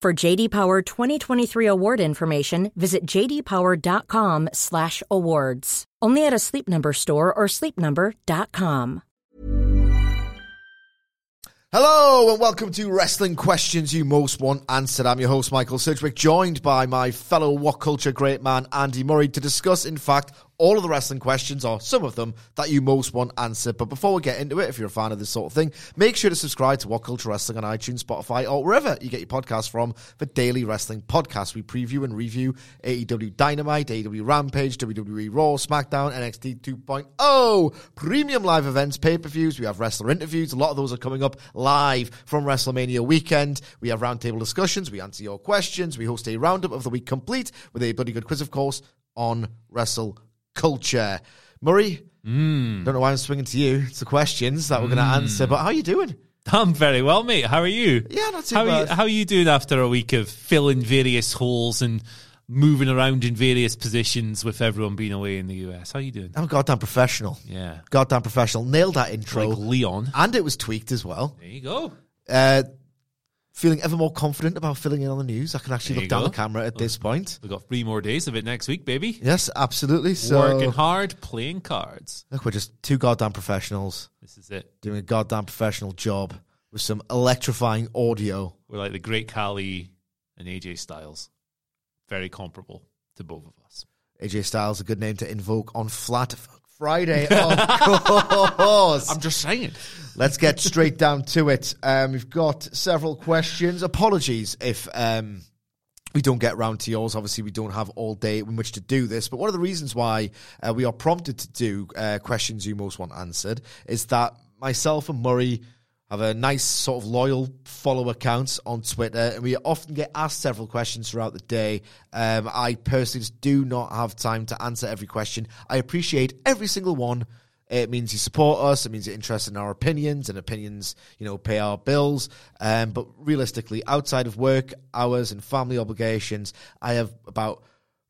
For JD Power 2023 award information, visit jdpower.com/awards. Only at a Sleep Number store or sleepnumber.com. Hello and welcome to Wrestling Questions You Most Want Answered. I'm your host Michael Sidgwick, joined by my fellow What Culture great man Andy Murray to discuss, in fact, all of the wrestling questions, or some of them, that you most want answered. But before we get into it, if you're a fan of this sort of thing, make sure to subscribe to What Culture Wrestling on iTunes, Spotify, or wherever you get your podcasts from for daily wrestling podcasts. We preview and review AEW Dynamite, AEW Rampage, WWE Raw, SmackDown, NXT 2.0, premium live events, pay-per-views. We have wrestler interviews. A lot of those are coming up live from WrestleMania weekend. We have roundtable discussions. We answer your questions. We host a roundup of the week complete with a bloody good quiz, of course, on Wrestle culture. Murray, Mm. don't know why I'm swinging to you. It's the questions that we're going to answer. But how are you doing? I'm very well, mate. How are you? Yeah, not too how Are bad. you, how are you doing after a week of filling various holes and moving around in various positions with everyone being away in the US? How are you doing? I'm goddamn professional. Yeah. Goddamn professional. Nailed that intro. Like Leon. and it was tweaked as well. There you go. Uh, feeling ever more confident about filling in on the news. I can actually There look down go. the camera at this point. We've got three more days of it next week, baby. Yes, absolutely. So, Working hard, playing cards. look, we're just two goddamn professionals This is it. doing a goddamn professional job with some electrifying audio. We're like the great Khali and AJ Styles. Very comparable to both of us. AJ Styles, a good name to invoke on Flat Friday, of course. I'm just saying. Let's get straight down to it. Um, we've got several questions. Apologies if um, we don't get round to yours. Obviously, we don't have all day in which to do this. But one of the reasons why uh, we are prompted to do uh, questions you most want answered is that myself and Murray have a nice sort of loyal follower count on Twitter, and we often get asked several questions throughout the day. Um, I personally do not have time to answer every question. I appreciate every single one. It means you support us. It means you're interested in our opinions, and opinions, you know, pay our bills. Um, but realistically, outside of work hours and family obligations, I have about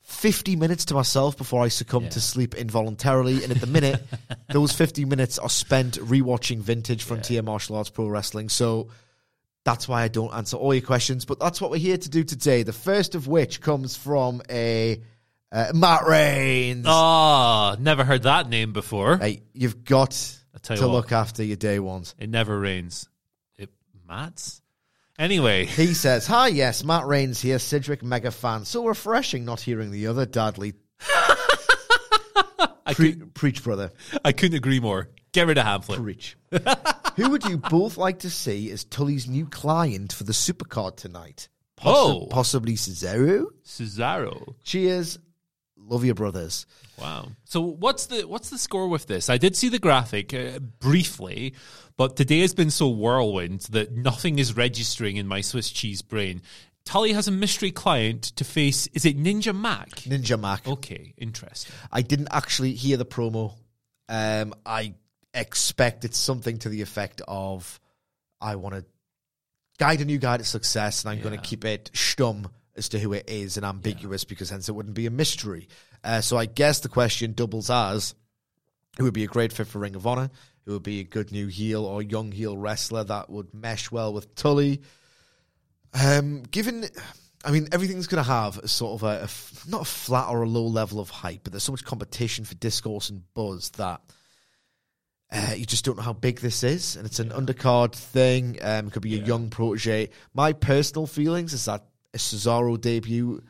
50 minutes to myself before I succumb to sleep involuntarily. And at the minute, those 50 minutes are spent rewatching vintage Frontier Martial Arts Pro Wrestling. So that's why I don't answer all your questions. But that's what we're here to do today. The first of which comes from a uh, Matt Reigns. Ah, never heard that name before. Hey, you've got to what. look after your day ones. It never rains. It Matt's. Anyway, He says, Hi, yes, Matt Reigns here, Sidgwick mega fan. So refreshing not hearing the other Dudley. I, Pre- preach, brother. I couldn't agree more. Get rid of Hamflett. Preach. Who would you both like to see as Tully's new client for the supercard tonight? Oh. Possibly Cesaro? Cesaro. Cheers. Love your brothers. Wow. So what's the what's the score with this? I did see the graphic uh, briefly, but today has been so whirlwind that nothing is registering in my Swiss cheese brain. Tully has a mystery client to face. Is it Ninja Mack? Ninja Mack. Okay, interesting. I didn't actually hear the promo. Um, I expect it's something to the effect of I want to guide a new guy to success, and I'm going to keep it stum as to who it is and ambiguous because hence it wouldn't be a mystery. Uh, so I guess the question doubles as who would be a great fit for Ring of Honor, who would be a good new heel or young heel wrestler that would mesh well with Tully. Um, given, I mean, everything's going to have a sort of a, not a flat or a low level of hype, but there's so much competition for discourse and buzz that uh, you just don't know how big this is, and it's an undercard thing. Um, it could be a young protege. My personal feelings is that a Cesaro debut.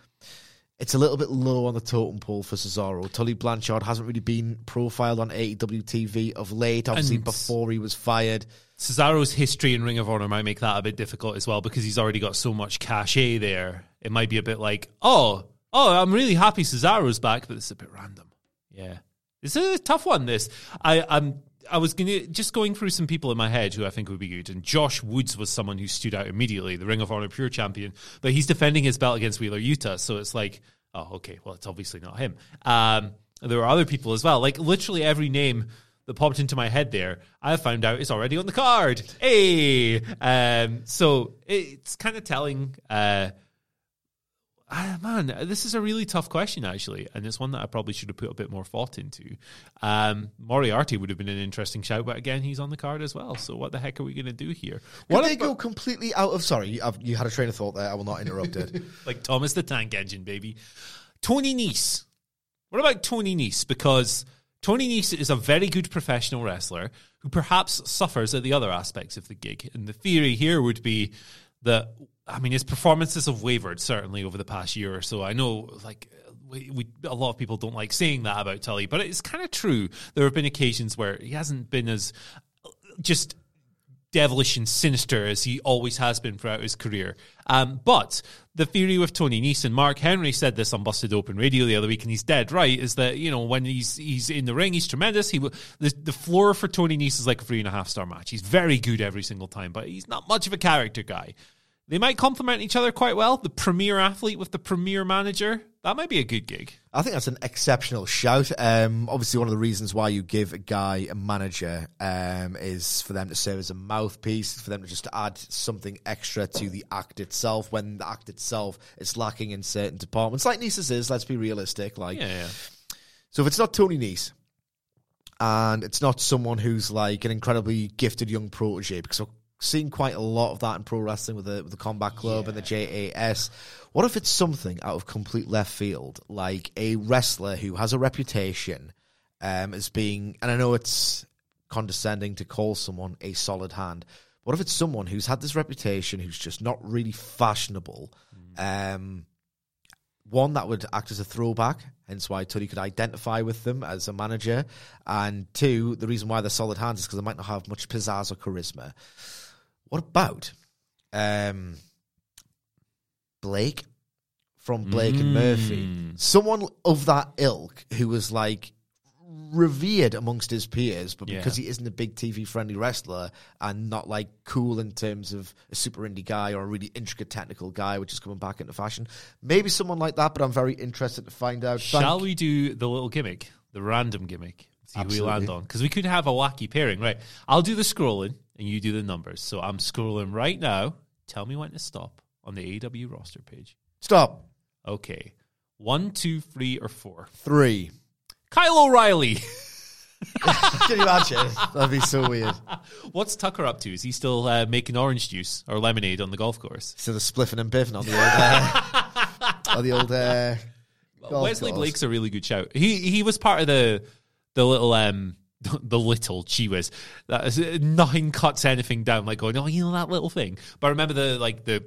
It's a little bit low on the totem pole for Cesaro. Tully Blanchard hasn't really been profiled on AEW TV of late, obviously And- before he was fired. Cesaro's history in Ring of Honor might make that a bit difficult as well because he's already got so much cachet there. It might be a bit like, oh, oh, I'm really happy Cesaro's back, but it's a bit random. Yeah, it's a tough one. This I, I'm. I was gonna just going through some people in my head who I think would be good, and Josh Woods was someone who stood out immediately, the Ring of Honor Pure Champion, but he's defending his belt against Wheeler Yuta, so it's like, oh, okay, well, it's obviously not him. Um, there were other people as well, like literally every name that popped into my head there, I found out is already on the card. Hey, um, so it's kind of telling. Uh, ah, man, this is a really tough question actually, and it's one that I probably should have put a bit more thought into. Um, Moriarty would have been an interesting shout, but again, he's on the card as well. So what the heck are we going to do here? Could What they go completely out of? Sorry, I've, you had a train of thought there. I will not interrupt it. like Thomas the Tank Engine, baby. Tony Nese. What about Tony Nese? Because Tony Nese is a very good professional wrestler who perhaps suffers at the other aspects of the gig. And the theory here would be that, I mean, his performances have wavered certainly over the past year or so. I know, like, we, we a lot of people don't like saying that about Tully, but it's kind of true. There have been occasions where he hasn't been as just devilish and sinister as he always has been throughout his career. Um, but the theory with Tony Neeson, Mark Henry said this on Busted Open Radio the other week, and he's dead right. Is that you know when he's he's in the ring, he's tremendous. He the the floor for Tony Nese is like a three and a half star match. He's very good every single time, but he's not much of a character guy. They might complement each other quite well. The premier athlete with the premier manager. That might be a good gig. I think that's an exceptional shout. Um, obviously, one of the reasons why you give a guy a manager um, is for them to serve as a mouthpiece, for them to just add something extra to the act itself when the act itself is lacking in certain departments. Like Nese's is, let's be realistic. Like, Yeah, yeah. so if it's not Tony Nese and it's not someone who's like an incredibly gifted young protege, because seen quite a lot of that in pro wrestling with the with the Combat Club and the JAS. What if it's something out of complete left field, like a wrestler who has a reputation um, as being, and I know it's condescending to call someone a solid hand. What if it's someone who's had this reputation, who's just not really fashionable? Um, one that would act as a throwback, hence why Tully could identify with them as a manager, and two, the reason why they're solid hands is because they might not have much pizzazz or charisma. What about um, Blake from Blake and Murphy? Someone of that ilk who was like revered amongst his peers, but Yeah. because he isn't a big TV friendly wrestler and not like cool in terms of a super indie guy or a really intricate technical guy, which is coming back into fashion. Maybe someone like that, but I'm very interested to find out. Thank- Shall we do the little gimmick, the random gimmick? See who we land on because we could have a wacky pairing, right? I'll do the scrolling and you do the numbers. So I'm scrolling right now. Tell me when to stop on the AEW roster page. Stop. Okay, one, two, three, or four. Three. Kyle O'Reilly. Can you imagine? That'd be so weird. What's Tucker up to? Is he still uh, making orange juice or lemonade on the golf course? So the spliffing and biffing on the old, uh, on the old. Uh, Wesley course. Blake's a really good shout. He he was part of the the little um the little she was that is, nothing cuts anything down like going oh you know that little thing. But I remember the like the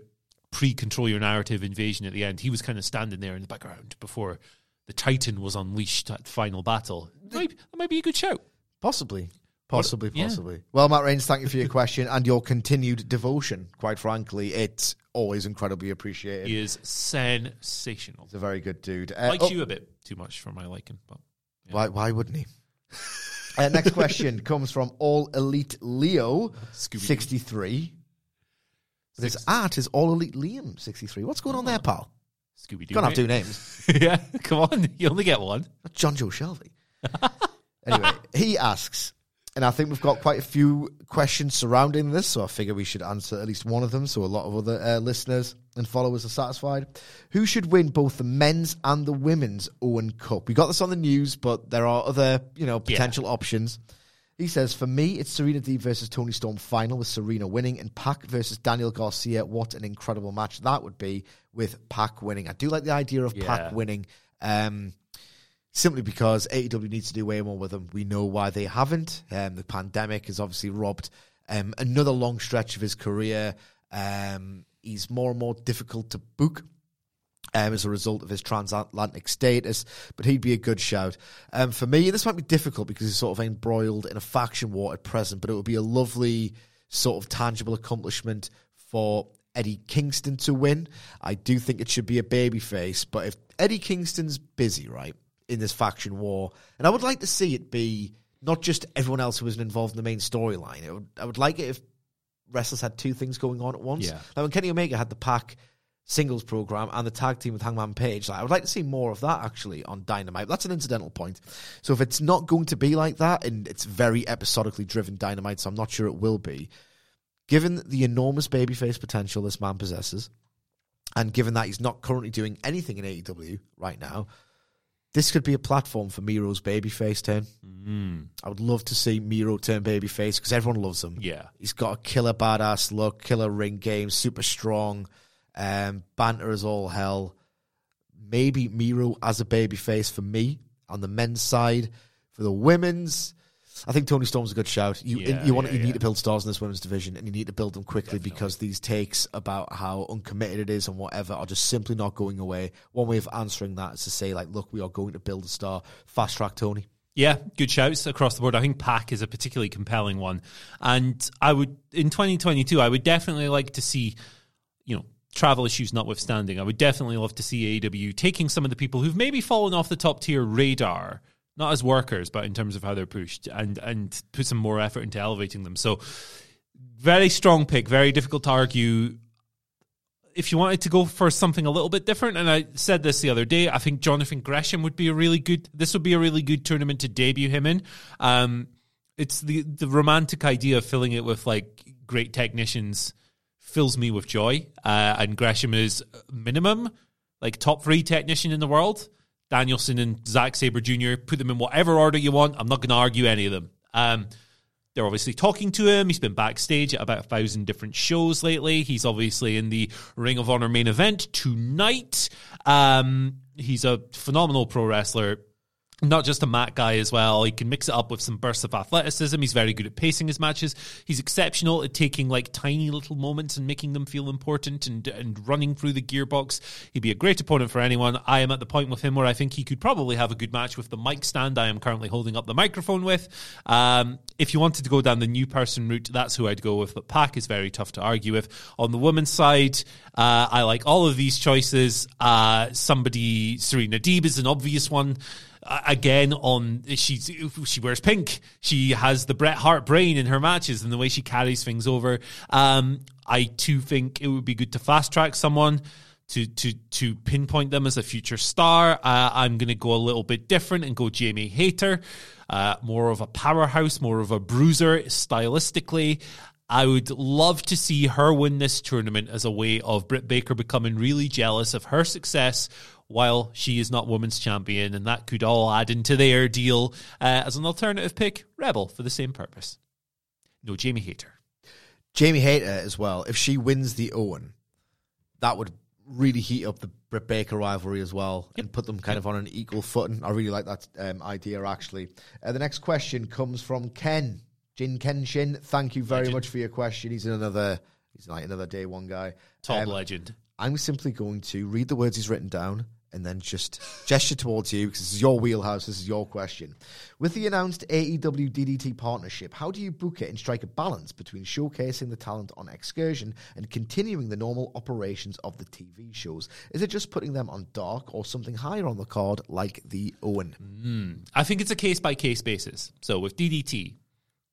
pre control your narrative invasion at the end. He was kind of standing there in the background before the Titan was unleashed at final battle. Might, that might be a good shout. Possibly. Possibly, yeah. possibly. Well, Matt Reigns, thank you for your question and your continued devotion. Quite frankly, it's always incredibly appreciated. He is sensational. He's a very good dude. Uh, Likes oh, you a bit too much for my liking, but Why, why wouldn't he? uh, next question comes from All Elite Leo, Scooby-Doo. 63. This art is All Elite Liam, 63. What's going on there, pal? Scooby Doo. Gonna have two names. yeah, come on, you only get one. John Joe Shelby. anyway, he asks, and I think we've got quite a few questions surrounding this, so I figure we should answer at least one of them so a lot of other uh, listeners and followers are satisfied. Who should win both the men's and the women's Owen Cup? We got this on the news, but there are other, you know, potential options. He says, for me, it's Serena Deeb versus Toni Storm final with Serena winning and Pac versus Daniel Garcia. What an incredible match that would be with Pac winning. I do like the idea of Yeah. Pac winning. Um, simply because AEW needs to do way more with them. We know why they haven't. Um, the pandemic has obviously robbed um, another long stretch of his career. Um, he's more and more difficult to book um, as a result of his transatlantic status, but he'd be a good shout. Um, for me, this might be difficult because he's sort of embroiled in a faction war at present, but it would be a lovely sort of tangible accomplishment for Eddie Kingston to win. I do think it should be a babyface, but if Eddie Kingston's busy, right, in this faction war, and I would like to see it be not just everyone else who wasn't involved in the main storyline. I would like it if wrestlers had two things going on at once. Yeah. Like when Kenny Omega had the Pac singles program and the tag team with Hangman Page. Like, I would like to see more of that actually on Dynamite. That's an incidental point. So if it's not going to be like that, and it's very episodically driven Dynamite, so I'm not sure it will be. Given the enormous babyface potential this man possesses, and given that he's not currently doing anything in AEW right now, this could be a platform for Miro's babyface turn. Mm. I would love to see Miro turn babyface because everyone loves him. Yeah. He's got a killer badass look, killer ring game, super strong, um, banter is all hell. Maybe Miro as a babyface for me on the men's side. For the women's, I think Toni Storm's a good shout. You Yeah, you want yeah, you yeah. need to build stars in this women's division, and you need to build them quickly because these takes about how uncommitted it is and whatever are just simply not going away. One way of answering that is to say like, look, we are going to build a star. Fast track Tony. Yeah, good shouts across the board. I think Pac is a particularly compelling one. And I would, in 2022, I would definitely like to see, you know, travel issues notwithstanding, I would definitely love to see AEW taking some of the people who've maybe fallen off the top tier radar, not as workers, but in terms of how they're pushed, and, and put some more effort into elevating them. So, very strong pick, very difficult to argue if you wanted to go for something a little bit different, and I said this the other day, I think Jonathan Gresham would be a really good. This would be a really good tournament to debut him in. Um, it's the the romantic idea of filling it with like great technicians fills me with joy. Uh, and Gresham is minimum like top three technician in the world. Danielson and Zack Sabre Jr. Put them in whatever order you want. I'm not going to argue any of them. Um, they're obviously talking to him. He's been backstage at about a thousand different shows lately. He's obviously in the Ring of Honor main event tonight. Um, he's a phenomenal pro wrestler. Not just a mat guy as well. He can mix it up with some bursts of athleticism. He's very good at pacing his matches. He's exceptional at taking like tiny little moments and making them feel important and and running through the gearbox. He'd be a great opponent for anyone. I am at the point with him where I think he could probably have a good match with the mic stand I am currently holding up the microphone with. Um, if you wanted to go down the new person route, that's who I'd go with. But Pac is very tough to argue with. On the women's side, uh, I like all of these choices. Uh, somebody, Serena Deeb is an obvious one again on she's she wears pink. She has the Bret Hart brain in her matches and the way she carries things over. Um, I too think it would be good to fast track someone to to to pinpoint them as a future star. Uh, I'm going to go a little bit different and go Jamie Hayter. Uh, more of a powerhouse more of a bruiser stylistically. I would love to see her win this tournament as a way of Britt Baker becoming really jealous of her success while she is not women's champion, and that could all add into their deal uh, as an alternative pick. Rebel for the same purpose. No, Jamie Hayter. Jamie Hayter as well. If she wins the Owen, that would really heat up the Britt Baker rivalry as well and put them kind of on an equal footing. I really like that um, idea actually. Uh, the next question comes from Ken Jin Kenshin. Thank you very Legend. much for your question. He's another. He's like another day one guy. Top Um, legend. I'm simply going to read the words he's written down and then just gesture towards you because this is your wheelhouse. This is your question. With the announced AEW DDT partnership, how do you book it and strike a balance between showcasing the talent on Excursion and continuing the normal operations of the TV shows? Is it just putting them on dark or something higher on the card like the Owen? Hmm. I think it's a case by case basis. So with DDT,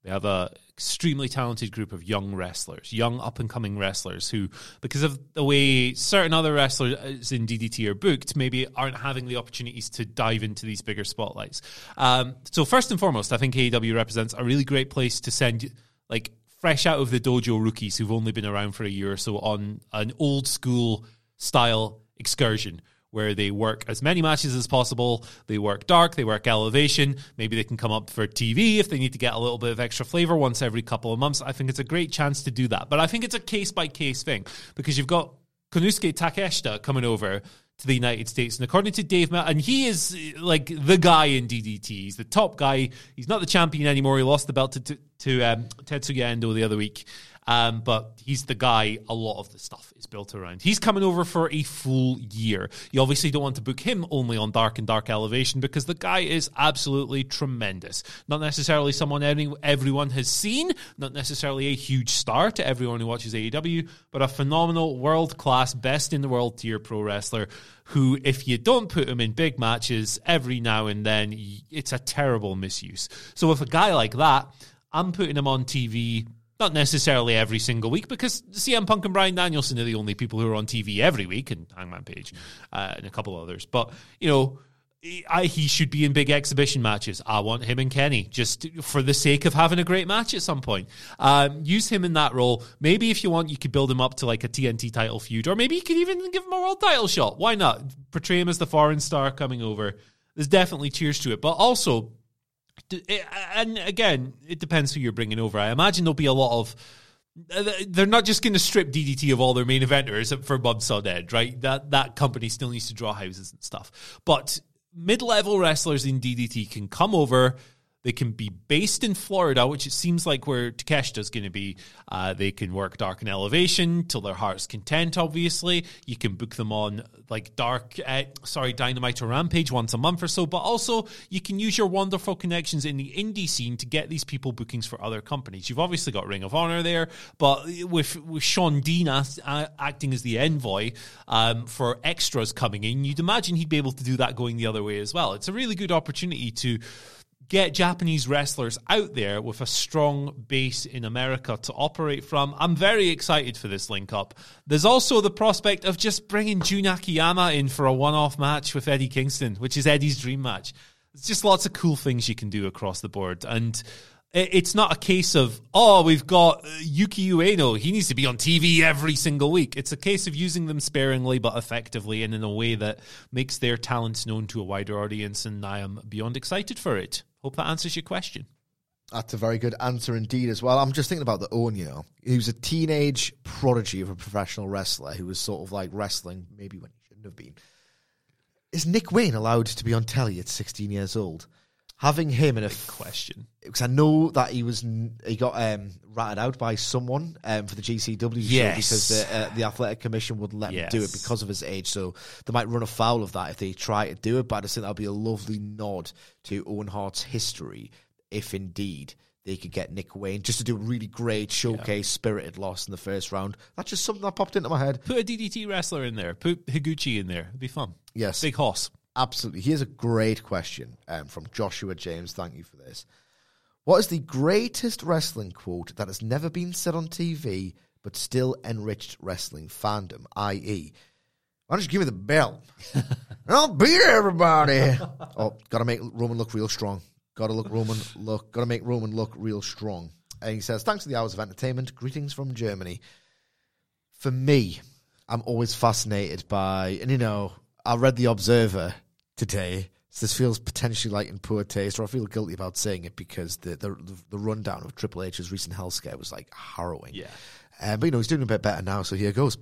they have a extremely talented group of young wrestlers, young up and coming wrestlers who, because of the way certain other wrestlers in DDT are booked, maybe aren't having the opportunities to dive into these bigger spotlights. Um, so first and foremost, I think AEW represents a really great place to send like fresh out of the dojo rookies who've only been around for a year or so on an old school style excursion where they work as many matches as possible. They work dark, they work elevation. Maybe they can come up for TV if they need to get a little bit of extra flavor once every couple of months. I think it's a great chance to do that. But I think it's a case by case thing because you've got Konosuke Takeshita coming over to the United States. And according to Dave Mel, and he is like the guy in DDT. He's the top guy. He's not the champion anymore. He lost the belt to, to, to um, Tetsuya Endo the other week. Um, but he's the guy a lot of the stuff is built around. He's coming over for a full year. You obviously don't want to book him only on Dark and Dark Elevation because the guy is absolutely tremendous. Not necessarily someone any, everyone has seen, not necessarily a huge star to everyone who watches AEW, but a phenomenal, world class, best in the world tier pro wrestler who, if you don't put him in big matches every now and then, it's a terrible misuse. So with a guy like that, I'm putting him on TV not necessarily every single week because CM Punk and Bryan Danielson are the only people who are on TV every week, and Hangman Page uh, and a couple others. But you know, I, he should be in big exhibition matches. I want him and Kenny just for the sake of having a great match at some point. Um, use him in that role. Maybe if you want, you could build him up to like a TNT title feud, or maybe you could even give him a world title shot. Why not portray him as the foreign star coming over? There's definitely cheers to it, but also and again, it depends who you're bringing over. I imagine there'll be a lot of. Uh, they're not just going to strip DDT of all their main eventers for Bubsod Ed, right? That that company still needs to draw houses and stuff. But mid level wrestlers in DDT can come over they can be based in Florida, which it seems like where Takeshita's going to be. Uh, they can work Dark and Elevation till their heart's content. Obviously, you can book them on like Dark, uh, sorry, Dynamite or Rampage once a month or so. But also, you can use your wonderful connections in the indie scene to get these people bookings for other companies. You've obviously got Ring of Honor there, but with with Shawn Dean as, uh, acting as the envoy um, for extras coming in, you'd imagine he'd be able to do that going the other way as well. It's a really good opportunity to get Japanese wrestlers out there with a strong base in America to operate from. I'm very excited for this link up. There's also the prospect of just bringing Jun Akiyama in for a one off match with Eddie Kingston, which is Eddie's dream match. There's just lots of cool things you can do across the board. And it's not a case of, oh, we've got uh, Yuki Ueno. He needs to be on TV every single week. It's a case of using them sparingly but effectively and in a way that makes their talents known to a wider audience. And I am beyond excited for it. Hope that answers your question. That's a very good answer indeed as well. I'm just thinking about the Owen. He was a teenage prodigy of a professional wrestler who was sort of like wrestling maybe when he shouldn't have been. Is Nick Wayne allowed to be on telly at 16 years old? Having him in a question because I know that he was he got um, ratted out by someone um, for the GCW yes. show because the, uh, the athletic commission would let yes. him do it because of his age. So they might run afoul of that if they try to do it. But I just think that would be a lovely nod to Owen Hart's history if indeed they could get Nick Wayne just to do a really great showcase yeah. spirited loss in the first round. That's just something that popped into my head. Put a DDT wrestler in there. Put Higuchi in there. It'd be fun. Yes. Big hoss. Absolutely. Here's a great question um, from Joshua James. Thank you for this. What is the greatest wrestling quote that has never been said on TV but still enriched wrestling fandom? I.e., why don't you give me the belt? and I'll beat everybody. oh, gotta make Roman look real strong. Gotta look Roman look. Gotta make Roman look real strong. And he says, "Thanks to the hours of entertainment. Greetings from Germany." For me, I'm always fascinated by, and you know, I read the Observer today. So this feels potentially like in poor taste, or I feel guilty about saying it because the the, the rundown of Triple H's recent health scare was like harrowing. Yeah, um, but you know he's doing a bit better now, so here goes.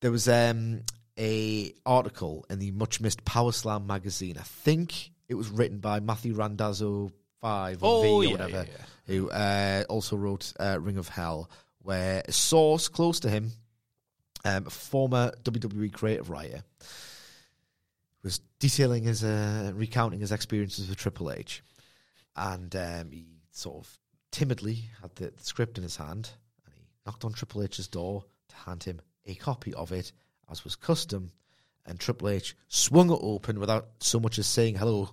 There was um, a article in the much missed Power Slam magazine. I think it was written by Matthew Randazzo five or oh, V or yeah, whatever, yeah, yeah. who uh, also wrote uh, Ring of Hell, where a source close to him, um, former WWE creative writer was detailing his, uh, recounting his experiences with Triple H, and um, he sort of timidly had the, the script in his hand, and he knocked on Triple H's door to hand him a copy of it, as was custom. And Triple H swung it open without so much as saying hello.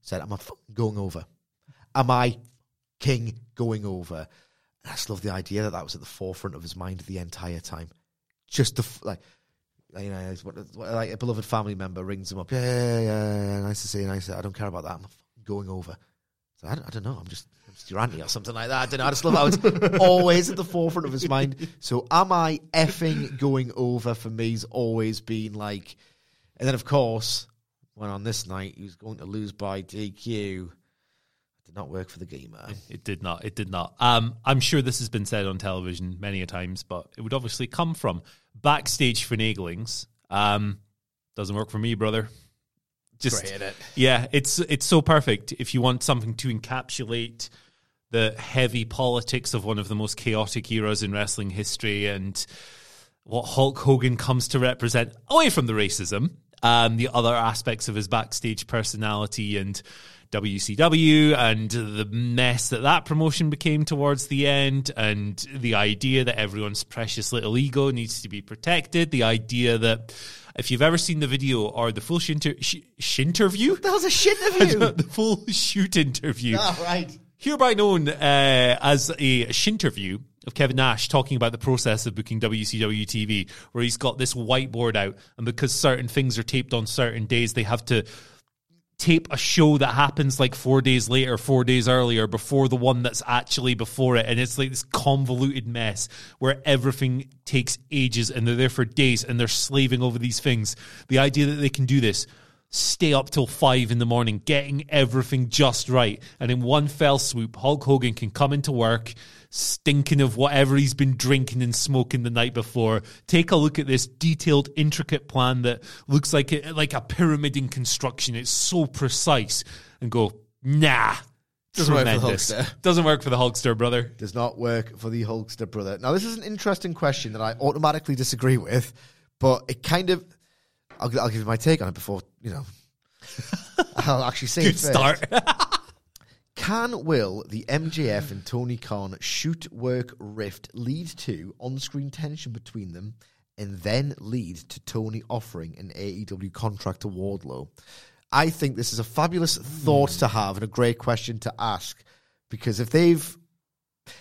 Said, "Am I going over? Am I king going over?" And I just love the idea that that was at the forefront of his mind the entire time. Just the like you know, like a beloved family member rings him up. Yeah, yeah, yeah, yeah nice to see you. Nice. I don't care about that. I'm going over. So I don't, I don't know. I'm just, I'm just your auntie or something like that. I don't know. I just love how it's always at the forefront of his mind. So am I effing going over for me? me's always been like, and then of course, when on this night he was going to lose by DQ. Did not work for the gamer. It did not. It did not. Um, I'm sure this has been said on television many a times, but it would obviously come from backstage finaglings. Um, doesn't work for me, brother. Just Great, it. yeah, it's it's so perfect. If you want something to encapsulate the heavy politics of one of the most chaotic eras in wrestling history and what Hulk Hogan comes to represent away from the racism, um, the other aspects of his backstage personality and WCW and the mess that that promotion became towards the end, and the idea that everyone's precious little ego needs to be protected, the idea that if you've ever seen the video or the full shinter, sh- shinterview, That was a shit interview. the full shoot interview, Ah, right. hereby known uh, as a shinterview of Kevin Nash talking about the process of booking WCW TV, where he's got this whiteboard out, and because certain things are taped on certain days, they have to tape a show that happens like four days later, four days earlier, before the one that's actually before it. And it's like this convoluted mess where everything takes ages and they're there for days and they're slaving over these things. The idea that they can do this, stay up till five in the morning, getting everything just right. And in one fell swoop, Hulk Hogan can come into work stinking of whatever he's been drinking and smoking the night before. Take a look at this detailed, intricate plan that looks like a, like a pyramid in construction. It's so precise, and go, nah. Doesn't work for the tremendous. Hulkster. Doesn't work for the Hulkster, brother. Does not work for the Hulkster brother. Now, this is an interesting question that I automatically disagree with, but it kind of. I'll, I'll give you my take on it before, you know. I'll actually say Good it first. start. Can will the MJF and Tony Khan shoot work rift lead to on screen tension between them and then lead to Tony offering an AEW contract to Wardlow? I think this is a fabulous thought to have and a great question to ask because if they've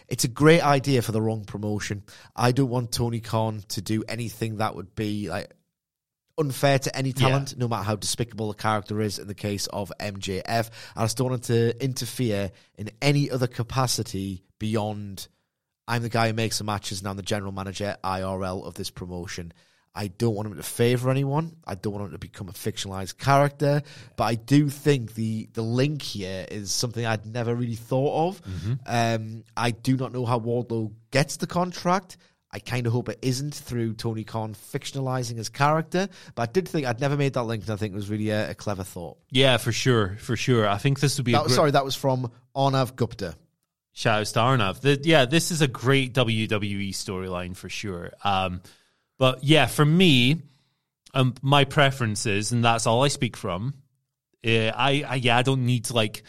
it's a great idea for the wrong promotion. I don't want Tony Khan to do anything that would be like unfair to any talent, no matter how despicable the character is in the case of MJF. I just don't want to interfere in any other capacity beyond I'm the guy who makes the matches and I'm the general manager IRL of this promotion. I don't want him to favour anyone. I don't want him to become a fictionalized character. But I do think the the link here is something I'd never really thought of. Um, I do not know how Wardlow gets the contract. I kind of hope it isn't through Tony Khan fictionalizing his character. But I did think I'd never made that link, and I think it was really a, a clever thought. yeah, for sure, for sure. I think this would be That a was, sorry, that was from Arnav Gupta. Shout out to Arnav. The, yeah, this is a great WWE storyline for sure. Um, but yeah, for me, um, my preferences, and that's all I speak from. Uh, I, I yeah, I don't need to like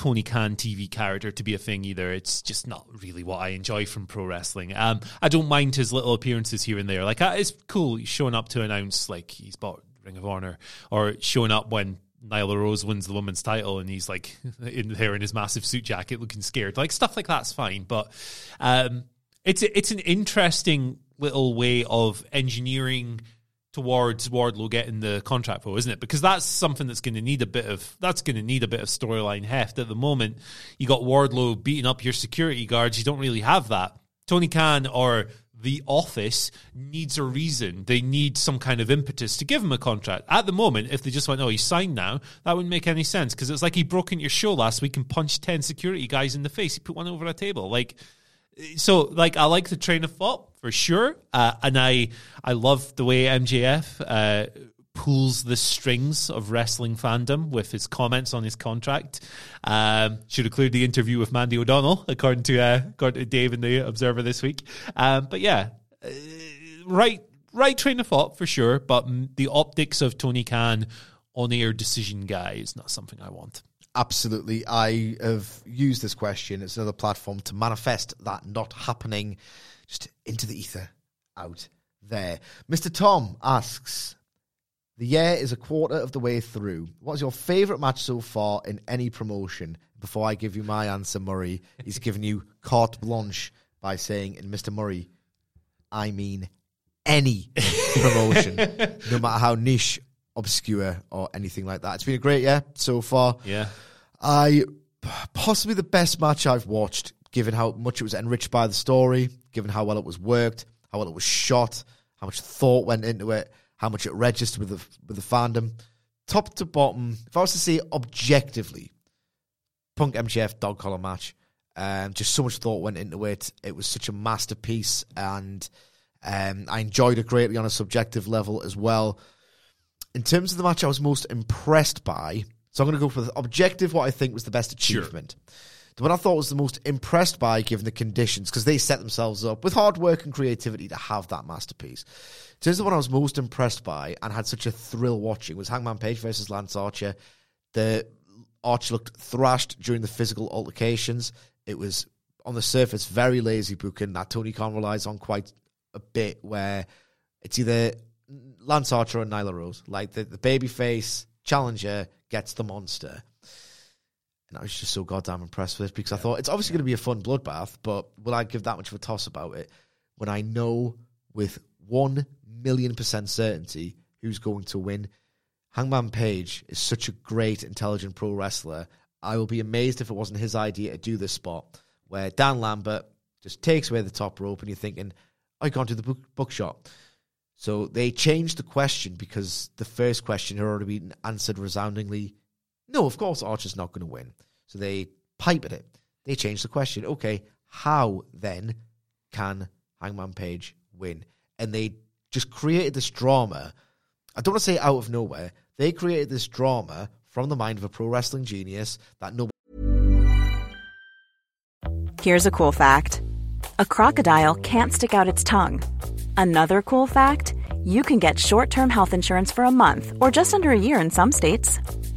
Tony Khan TV character to be a thing either. It's just not really what I enjoy from pro wrestling. Um, I don't mind his little appearances here and there. Like uh, it's cool showing up to announce like he's bought Ring of Honor, or showing up when Nyla Rose wins the women's title and he's like in there in his massive suit jacket looking scared. Like stuff like that's fine, but um, it's it's an interesting little way of engineering towards Wardlow getting the contract for, isn't it? Because that's something that's going to need a bit of that's going to need a bit of storyline heft. At the moment, you got Wardlow beating up your security guards. You don't really have that. Tony Khan or the office needs a reason. They need some kind of impetus to give him a contract. At the moment, if they just went, "Oh, he's signed now," that wouldn't make any sense because it's like he broke into your show last week and punched ten security guys in the face. He put one over a table, like so like I like the train of thought for sure, uh, and I I love the way MJF uh, pulls the strings of wrestling fandom with his comments on his contract. Um, should have cleared the interview with Mandy O'Donnell, according to uh, according to Dave in the Observer this week. Um, but yeah, uh, right right train of thought for sure. But the optics of Tony Khan on air decision guy is not something I want. Absolutely. I have used this question. It's another platform to manifest that not happening just into the ether out there. Mr. Tom asks The year is a quarter of the way through. What is your favourite match so far in any promotion? Before I give you my answer, Murray, he's given you carte blanche by saying, in Mr. Murray, I mean any promotion, no matter how niche, obscure, or anything like that. It's been a great year so far. Yeah. I possibly the best match I've watched, given how much it was enriched by the story, given how well it was worked, how well it was shot, how much thought went into it, how much it registered with the with the fandom, top to bottom. If I was to say objectively, Punk MJF dog collar match, um, just so much thought went into it. It was such a masterpiece, and um, I enjoyed it greatly on a subjective level as well. In terms of the match, I was most impressed by. So I'm going to go for the objective. What I think was the best achievement. The one I thought was the most impressed by, given the conditions, because they set themselves up with hard work and creativity to have that masterpiece. In terms of what I was most impressed by and had such a thrill watching was Hangman Page versus Lance Archer. The Archer looked thrashed during the physical altercations. It was on the surface very lazy booking that Tony Khan relies on quite a bit, where it's either Lance Archer or Nyla Rose, like the, the babyface challenger gets the monster. And I was just so goddamn impressed with it because I thought it's obviously going to be a fun bloodbath, but will I give that much of a toss about it when I know with one million percent certainty who's going to win? Hangman Page is such a great, intelligent pro wrestler. I will be amazed if it wasn't his idea to do this spot where Dan Lambert just takes away the top rope and you're thinking, I can't do the book, bookshot. So they changed the question because the first question had already been answered resoundingly. No, of course Archer's not going to win. So they pipe at it. They change the question. Okay, how then can Hangman Page win? And they just created this drama. I don't want to say out of nowhere. They created this drama from the mind of a pro wrestling genius that nobody Here's a cool fact a crocodile can't stick out its tongue. Another cool fact you can get short term health insurance for a month or just under a year in some states.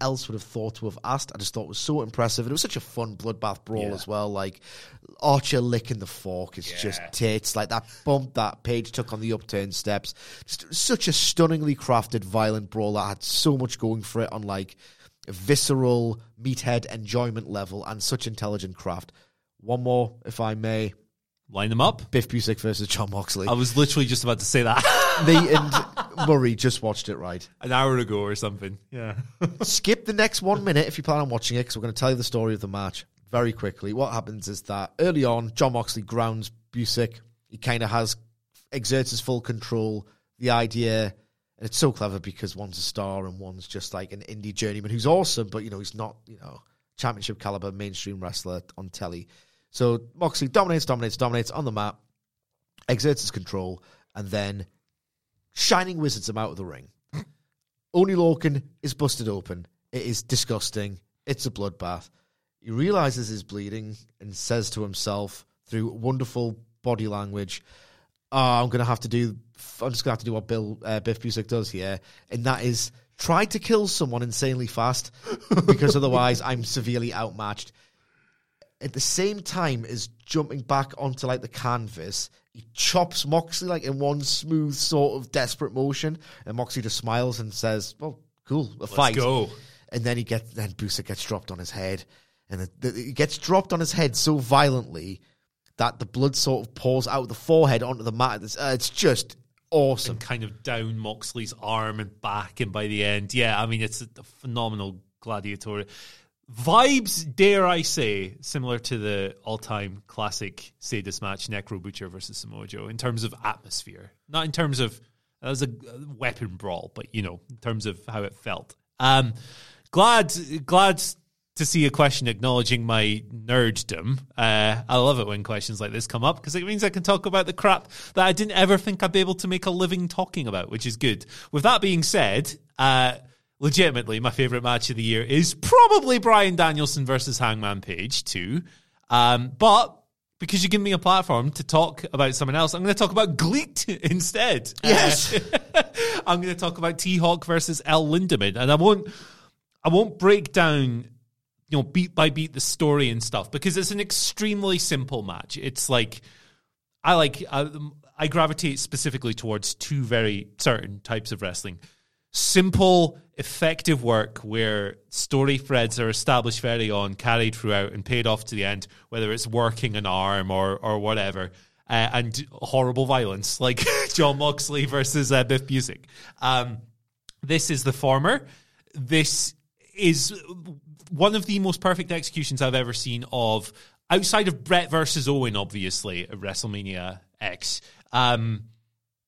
Else would have thought to have asked. I just thought it was so impressive. And it was such a fun bloodbath brawl Yeah. as well. Like Archer licking the fork is just tits. Like that bump that Page took on the upturn steps. Just such a stunningly crafted, violent brawl that had so much going for it on like a visceral, meathead enjoyment level and such intelligent craft. One more, if I may. Line them up. Biff Busick versus Jon Moxley. I was literally just about to say that Me and Murray just watched it right. an hour ago or something. Yeah. Skip the next one minute if you plan on watching it, because we're going to tell you the story of the match very quickly. What happens is that early on, Jon Moxley grounds Busick. He kind of has exerts his full control. The idea, and it's so clever because one's a star and one's just like an indie journeyman who's awesome, but you know he's not you know championship caliber mainstream wrestler on telly. So Moxley dominates, dominates, dominates on the mat, exerts his control, and then shining wizards him out of the ring. Oney Lorcan is busted open. It is disgusting. It's a bloodbath. He realizes he's bleeding and says to himself through wonderful body language, oh, I'm going to have to do, I'm just going to have to do what Bill, uh, Biff Busick does here. And that is try to kill someone insanely fast because otherwise I'm severely outmatched at the same time as jumping back onto like the canvas, he chops Moxley like in one smooth sort of desperate motion, and Moxley just smiles and says, "Well, cool, a fight." go. And then he gets then Busick gets dropped on his head, and the, the, he gets dropped on his head so violently that the blood sort of pours out of the forehead onto the mat. It's, uh, it's just awesome. and kind of down Moxley's arm and back, and by the end, yeah, I mean it's a, a phenomenal gladiatorial vibes. Dare I say, similar to the all-time classic sadist match, Necro Butcher versus Samoa Joe, in terms of atmosphere, not in terms of that was a, a weapon brawl, but you know, in terms of how it felt. Um, glad, glad to see a question acknowledging my nerddom. Uh, I love it when questions like this come up because it means I can talk about the crap that I didn't ever think I'd be able to make a living talking about, which is good. With that being said, uh, legitimately, my favorite match of the year is probably Bryan Danielson versus Hangman Page too. Um, but because you give me a platform to talk about someone else, I'm going to talk about GLEAT instead. Yes. Uh, I'm going to talk about T Hawk versus El Lindaman, and I won't. I won't break down, you know, beat by beat the story and stuff because it's an extremely simple match. It's like I like I, I gravitate specifically towards two very certain types of wrestling simple, effective work where story threads are established very on, carried throughout, and paid off to the end, whether it's working an arm or or whatever. Uh, and horrible violence, like Jon Moxley versus uh, Biff Busick. Um, this is the former. This is one of the most perfect executions I've ever seen of outside of Brett versus Owen, obviously at WrestleMania X. Um,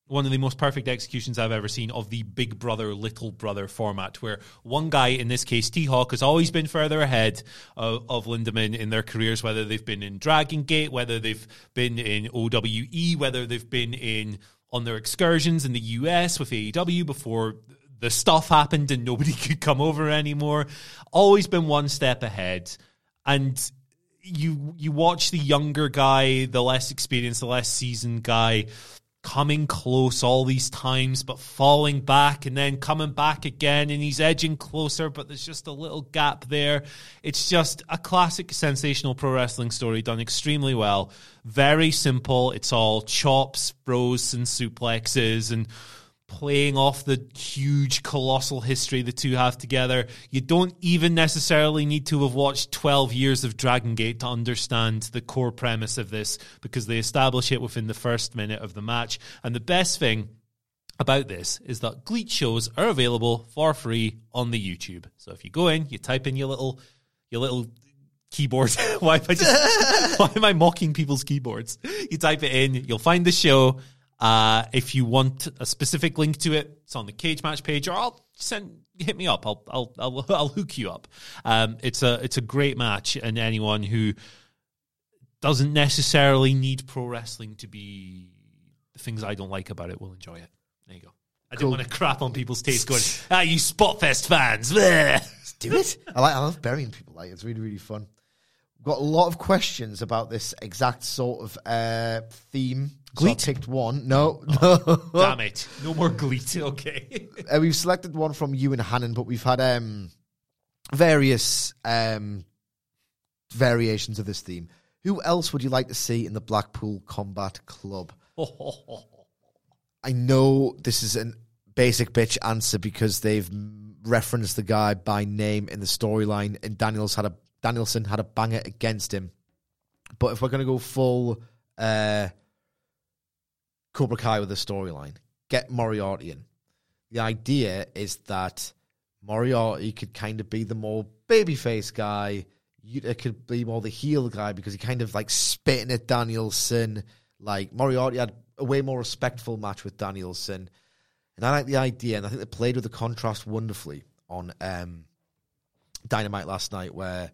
one of the most perfect executions I've ever seen of the big brother, little brother format, where one guy, in this case, T Hawk, has always been further ahead of, of Lindaman in their careers, whether they've been in Dragon Gate, whether they've been in OWE, whether they've been in on their excursions in the US with AEW before the stuff happened and nobody could come over anymore. Always been one step ahead. And you you watch the younger guy, the less experienced, the less seasoned guy coming close all these times, but falling back and then coming back again, and he's edging closer, but there's just a little gap there. It's just a classic sensational pro wrestling story done extremely well. Very simple. It's all chops, bros, and suplexes, and playing off the huge colossal history the two have together. You don't even necessarily need to have watched 12 years of Dragon Gate to understand the core premise of this because they establish it within the first minute of the match. And the best thing about this is that GLEAT shows are available for free on the YouTube. So if you go in, you type in your little your little keyboard. why am just why am I mocking people's keyboards? You type it in, you'll find the show uh, if you want a specific link to it, it's on the cage match page, or I'll send hit me up. I'll I'll I'll, I'll hook you up. Um, it's a it's a great match, and anyone who doesn't necessarily need pro wrestling to be the things I don't like about it will enjoy it. There you go. I Cool. didn't want to crap on people's taste. Going, ah, you Spotfest fans. Let's Do it. I like. I love burying people. Like it's really really fun. We've got a lot of questions about this exact sort of uh, theme. So I picked one. No, no. Damn it! No more GLEAT. Okay. Uh, we've selected one from you and Hannon, but we've had um, various um, variations of this theme. Who else would you like to see in the Blackpool Combat Club? I know this is a basic bitch answer because they've referenced the guy by name in the storyline, and Daniels had a Danielson had a banger against him. But if we're going to go full uh, Cobra Kai with a storyline, get Moriarty in. The idea is that Moriarty could kind of be the more babyface guy. Yuta could be more the heel guy because he kind of like spitting at Danielson. Like Moriarty had a way more respectful match with Danielson. And I like the idea, and I think they played with the contrast wonderfully on um, Dynamite last night, where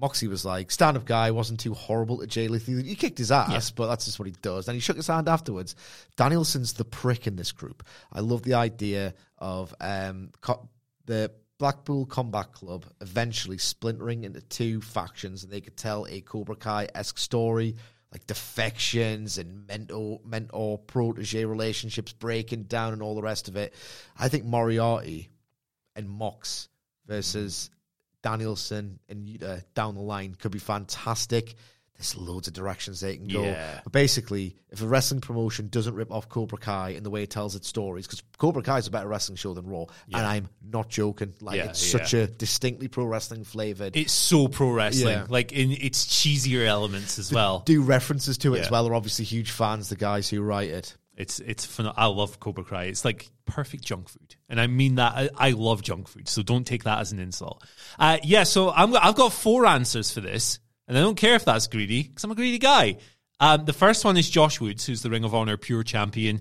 Moxie was like, stand up guy, wasn't too horrible to Jay Lethal. He kicked his ass, but that's just what he does. And he shook his hand afterwards. Danielson's the prick in this group. I love the idea of um, co- the Blackpool Combat Club eventually splintering into two factions, and they could tell a Cobra Kai esque story, like defections and mentor mentor protege relationships breaking down and all the rest of it. I think Moriarty and Mox versus Danielson and Yuta down the line could be fantastic. There's loads of directions they can go. Yeah. But basically, if a wrestling promotion doesn't rip off Cobra Kai in the way it tells its stories, because Cobra Kai is a better wrestling show than Raw, and I'm not joking. Like Yeah, it's yeah. such a distinctly pro wrestling flavored. It's so pro wrestling, Yeah. like in its cheesier elements as well. do references to it as well. They're obviously huge fans, the guys who write it. It's it's I love Cobra Kai. It's like perfect junk food, and I mean that. I, I love junk food, so don't take that as an insult. Uh, yeah, so I'm I've got four answers for this, and I don't care if that's greedy because I'm a greedy guy. Um, the first one is Josh Woods, who's the Ring of Honor Pure Champion.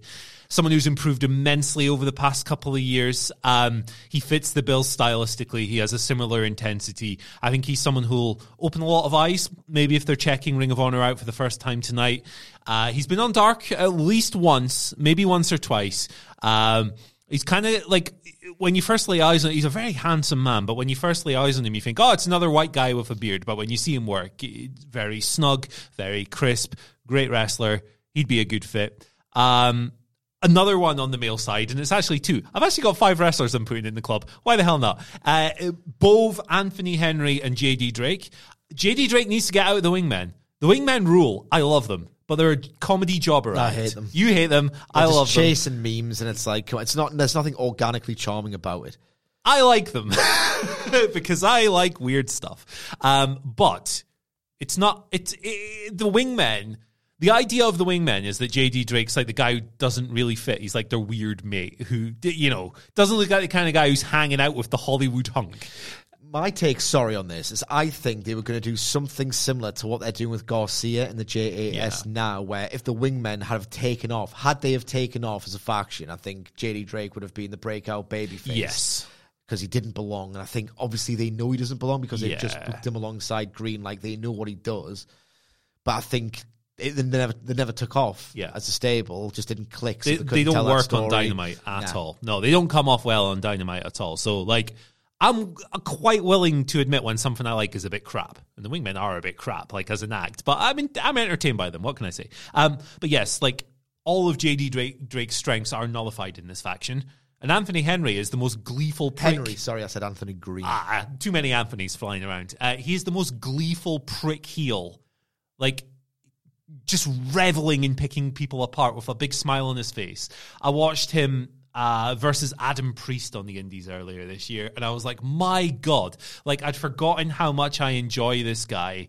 Someone who's improved immensely over the past couple of years. Um, he fits the bill stylistically. He has a similar intensity. I think he's someone who'll open a lot of eyes, maybe if they're checking Ring of Honor out for the first time tonight. Uh, he's been on Dark at least once, maybe once or twice. Um, he's kind of like when you first lay eyes on him, he's a very handsome man, but when you first lay eyes on him, you think, oh, it's another white guy with a beard. But when you see him work, very snug, very crisp, great wrestler. He'd be a good fit. Um, another one on the male side, and it's actually two. I've actually got five wrestlers I'm putting in the club. Why the hell not? Uh, Bove, Anthony Henry, and JD Drake. JD Drake needs to get out of the wingmen. The wingmen rule. I love them but they're a comedy jobber. I hate them. You hate them. They're I love them. chasing memes, and it's like it's not. There's nothing organically charming about it. I like them because I like weird stuff. Um, but it's not. It's it, the wingmen. The idea of the wingmen is that JD Drake's like the guy who doesn't really fit. He's like their weird mate who, you know, doesn't look like the kind of guy who's hanging out with the Hollywood hunk. My take, sorry, on this is I think they were going to do something similar to what they're doing with Garcia and the JAS Yeah. now, where if the wingmen had have taken off, had they have taken off as a faction, I think JD Drake would have been the breakout babyface. Yes. Because he didn't belong. And I think obviously they know he doesn't belong because they've just booked him alongside Green, like they know what he does. But I think it, they, never, they never took off Yeah. as a stable, just didn't click. So They, they, they don't work on Dynamite at Nah. all. No, they don't come off well on Dynamite at all. So, like, I'm quite willing to admit when something I like is a bit crap, and the Wingmen are a bit crap, like as an act. But I'm in, I'm entertained by them. What can I say? Um, but yes, like all of JD Drake, Drake's strengths are nullified in this faction, and Anthony Henry is the most gleeful prick. Henry, sorry, I said Anthony Green. Ah, too many Anthony's flying around. Uh, he's the most gleeful prick heel. Like, just reveling in picking people apart with a big smile on his face. I watched him uh, versus Adam Priest on the Indies earlier this year, and I was like, my God. Like, I'd forgotten how much I enjoy this guy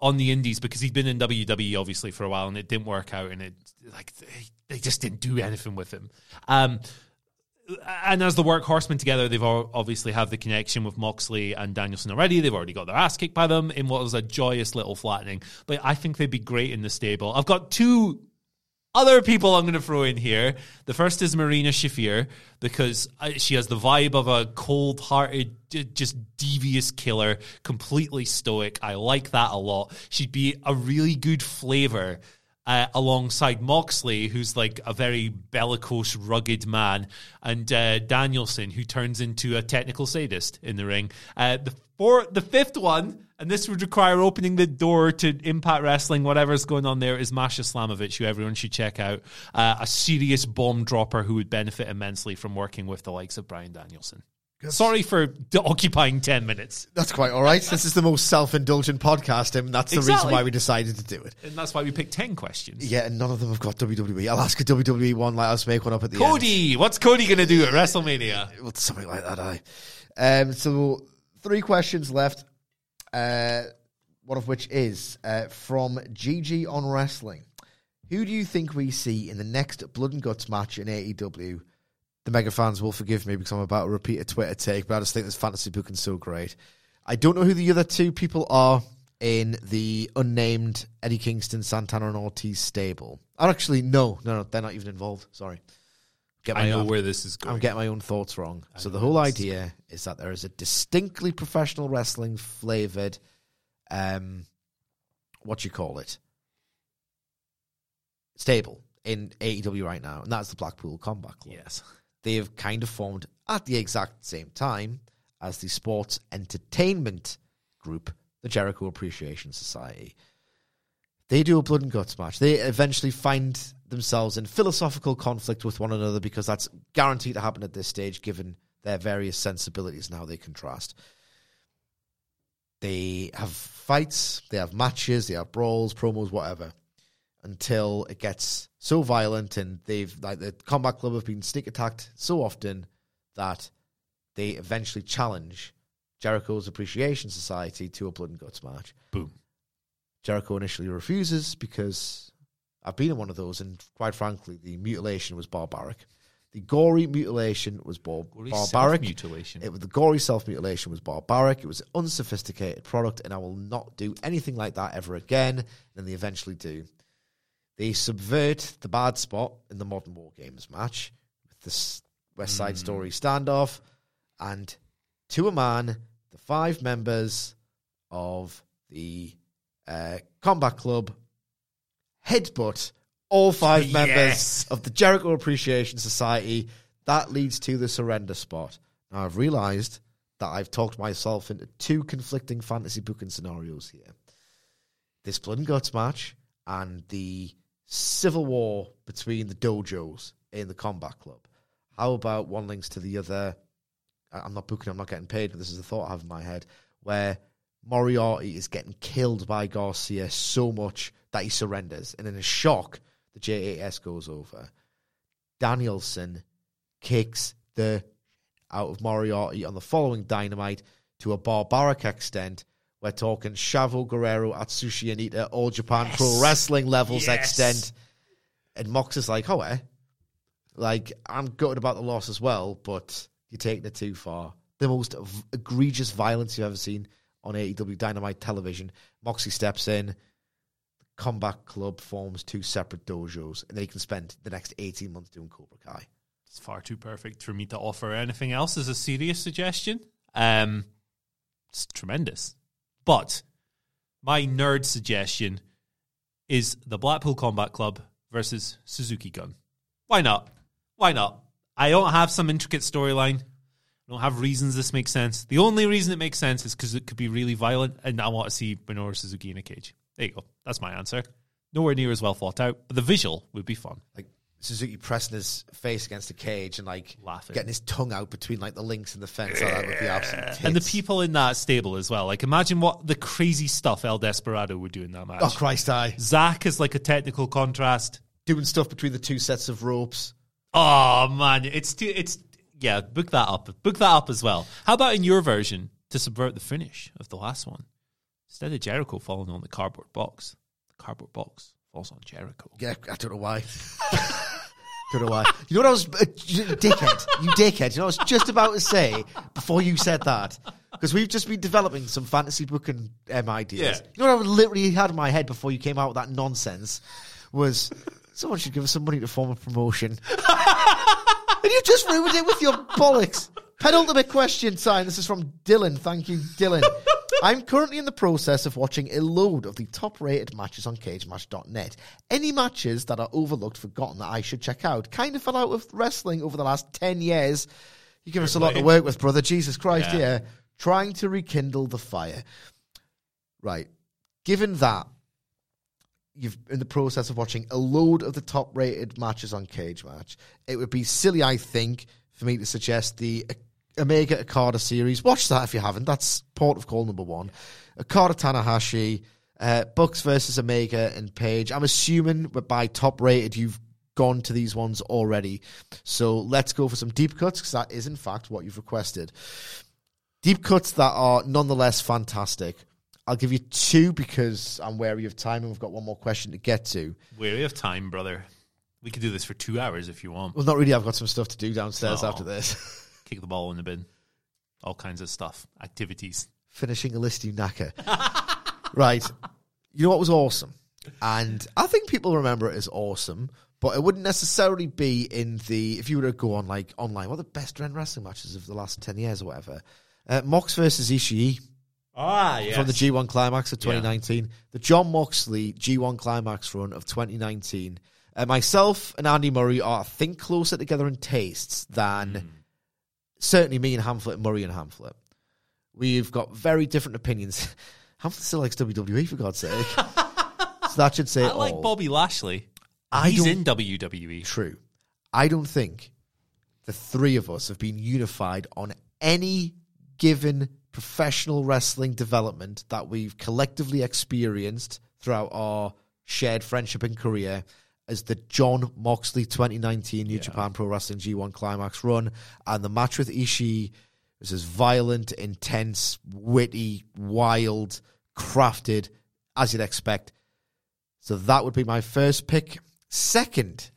on the Indies because he'd been in WWE obviously for a while and it didn't work out, and it, like, they, they just didn't do anything with him. Um, and as the workhorsemen together, they've obviously have the connection with Moxley and Danielson already. They've already got their ass kicked by them in what was a joyous little flattening. But I think they'd be great in the stable. I've got two other people I'm going to throw in here. The first is Marina Shafir because uh, she has the vibe of a cold-hearted, just devious killer, completely stoic. I like that a lot. She'd be a really good flavor uh, alongside Moxley, who's like a very bellicose, rugged man, and uh, Danielson, who turns into a technical sadist in the ring. Uh, the four, the fifth one, and this would require opening the door to Impact Wrestling, whatever's going on there, is Masha Slamovich, who everyone should check out. Uh, a serious bomb dropper who would benefit immensely from working with the likes of Bryan Danielson. Sorry for d- occupying 10 minutes. That's quite all right. This is the most self-indulgent podcast, and that's the reason why we decided to do it. And that's why we picked 10 questions. Yeah, and none of them have got WWE. I'll ask a WWE one. let I'll make one up at the end. Cody, what's Cody going to do at WrestleMania? Well, something like that. I. Um, so three questions left. Uh, one of which is uh, from GG on Wrestling. Who do you think we see in the next Blood and Guts match in AEW? The mega fans will forgive me because I'm about to repeat a Twitter take, but I just think this fantasy booking so great. I don't know who the other two people are in the unnamed Eddie Kingston, Santana, and Ortiz stable. Or actually, no, no, no, they're not even involved. Sorry. Get I know own, where this is going. I'm getting my own thoughts wrong. So the whole idea is that there is a distinctly professional wrestling flavored, um, what you call it, stable in AEW right now, and that's the Blackpool Combat Club. Yes. They have kind of formed at the exact same time as the Sports Entertainment Group, the Jericho Appreciation Society. They do a blood and guts match. They eventually find themselves in philosophical conflict with one another because that's guaranteed to happen at this stage, given their various sensibilities and how they contrast. They have fights, they have matches, they have brawls, promos, whatever, until it gets so violent and they've like the combat club have been sneak attacked so often that they eventually challenge Jericho's Appreciation Society to a blood and guts match. Boom. Jericho initially refuses because I've been in one of those, and quite frankly, the mutilation was barbaric. The gory mutilation was bar- Gory barbaric. self-mutilation. It was the gory self mutilation was barbaric. It was an unsophisticated product, and I will not do anything like that ever again. And they eventually do. They subvert the bad spot in the Modern War Games match with this West Side Story standoff, and to a man, the five members of the uh, Combat Club headbutt all five members Yes. of the Jericho Appreciation Society. That leads to the surrender spot. Now, I've realized that I've talked myself into two conflicting fantasy booking scenarios here. This Blood and Guts match and the civil war between the dojos in the Combat Club. How about one links to the other? I'm not booking, I'm not getting paid, but this is the thought I have in my head where Moriarty is getting killed by Garcia so much that he surrenders. And in a shock, the JAS goes over. Danielson kicks the out of Moriarty on the following dynamite to a barbaric extent. We're talking Chavo Guerrero, Atsushi Onita, All Japan Pro Wrestling levels Yes. extent. And Mox is like, oh, eh? Like, I'm gutted about the loss as well, but you're taking it too far. The most v- egregious violence you've ever seen on AEW Dynamite television. Moxie steps in. The Combat Club forms two separate dojos, and then he can spend the next 18 months doing Cobra Kai. It's far too perfect for me to offer anything else as a serious suggestion. Um, it's tremendous. But my nerd suggestion is the Blackpool Combat Club versus Suzuki Gun. Why not? Why not? I don't have some intricate storyline. I don't have reasons this makes sense. The only reason it makes sense is because it could be really violent, and I want to see Minoru Suzuki in a cage. There you go. That's my answer. Nowhere near as well thought out, but the visual would be fun. like Suzuki pressing his face against the cage and like Laughing. getting his tongue out between like the links and the fence. Oh, that would be absolute. And the people in that stable as well. Like, imagine what the crazy stuff El Desperado would do in that match. Oh Christ! I Zack is like a technical contrast. doing stuff between the two sets of ropes. Oh man, it's too, it's yeah. Book that up. Book that up as well. How about in your version to subvert the finish of the last one? Instead of Jericho falling on the cardboard box, the cardboard box falls on Jericho. Yeah, I don't know why. don't know why. You know what I was, uh, dickhead, you dickhead. You know what I was just about to say before you said that because we've just been developing some fantasy booking um, ideas. Yeah. You know what I literally had in my head before you came out with that nonsense was someone should give us some money to form a promotion, and you just ruined it with your bollocks. Penultimate question time. This is from Dylan. Thank you, Dylan. I'm currently in the process of watching a load of the top rated matches on cagematch.net. Any matches that are overlooked, forgotten that I should check out. Kind of fell out of wrestling over the last 10 years. You give us a lot to work with, brother. Jesus Christ, Yeah. yeah. Trying to rekindle the fire. Right. Given that you've in the process of watching a load of the top rated matches on Cage Match, it would be silly, I think, for me to suggest the Omega Okada series. Watch that if you haven't. That's port of call number one. Okada Tanahashi, uh, Bucks versus Omega and Page. I'm assuming by top rated you've gone to these ones already. So let's go for some deep cuts because that is in fact what you've requested. Deep cuts that are nonetheless fantastic. I'll give you two because I'm wary of time and we've got one more question to get to. Weary of time, brother. We could do this for two hours if you want. Well, not really. I've got some stuff to do downstairs Oh. after this. Kick the ball in the bin. All kinds of stuff. Activities. Finishing a list, you knacker. right. You know what was awesome? And I think people remember it as awesome, but it wouldn't necessarily be in the, if you were to go on like online, what are the best Ren wrestling matches of the last 10 years or whatever? Uh, Mox versus Ishii Ah, yes. from the G1 Climax of 2019, the Jon Moxley G1 Climax run of 2019. Uh, myself and Andy Murray are, I think, closer together in tastes than certainly me and Hamflett, and Murray and Hamflett, we've got very different opinions. Hamflett still likes WWE, for God's sake. so that should say I like all. Bobby Lashley. I He's in. WWE. True. I don't think the three of us have been unified on any given professional wrestling development that we've collectively experienced throughout our shared friendship and career as the Jon Moxley 2019 New Japan Pro Wrestling G1 Climax run. And the match with Ishii was as violent, intense, witty, wild, crafted as you'd expect. So that would be my first pick. Second,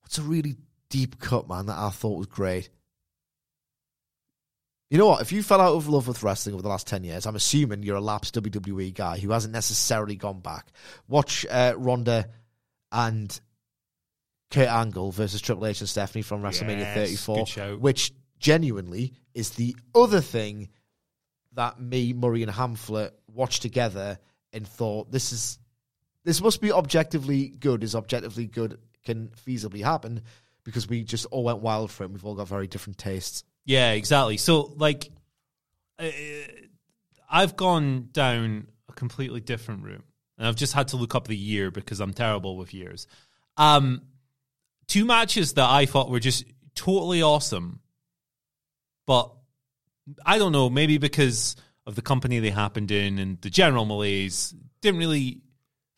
what's a really deep cut, man, that I thought was great? You know what? If you fell out of love with wrestling over the last 10 years, I'm assuming you're a lapsed WWE guy who hasn't necessarily gone back. Watch uh, Ronda and Kurt Angle versus Triple H and Stephanie from WrestleMania Yes, 34, good shout. which genuinely is the other thing that me, Murray, and Hamflet watched together and thought this is this must be objectively good. Is objectively good can feasibly happen because we just all went wild for it. and We've all got very different tastes. Yeah, exactly. So, like, uh, I've gone down a completely different route, and I've just had to look up the year because I'm terrible with years. Um, two matches that I thought were just totally awesome, but I don't know, maybe because of the company they happened in and the general malaise, didn't really